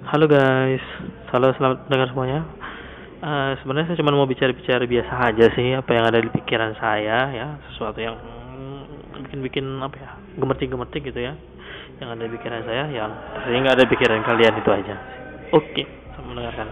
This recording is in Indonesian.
Halo guys, halo selamat dengar semuanya. Uh, sebenarnya saya cuma mau bicara-bicara biasa aja sih, apa yang ada di pikiran saya ya, sesuatu yang bikin-bikin apa ya, gemetik-gemetik gitu ya, yang ada di pikiran saya, yang sehingga ada di pikiran kalian itu aja. Oke, okay, selamat mendengarkan.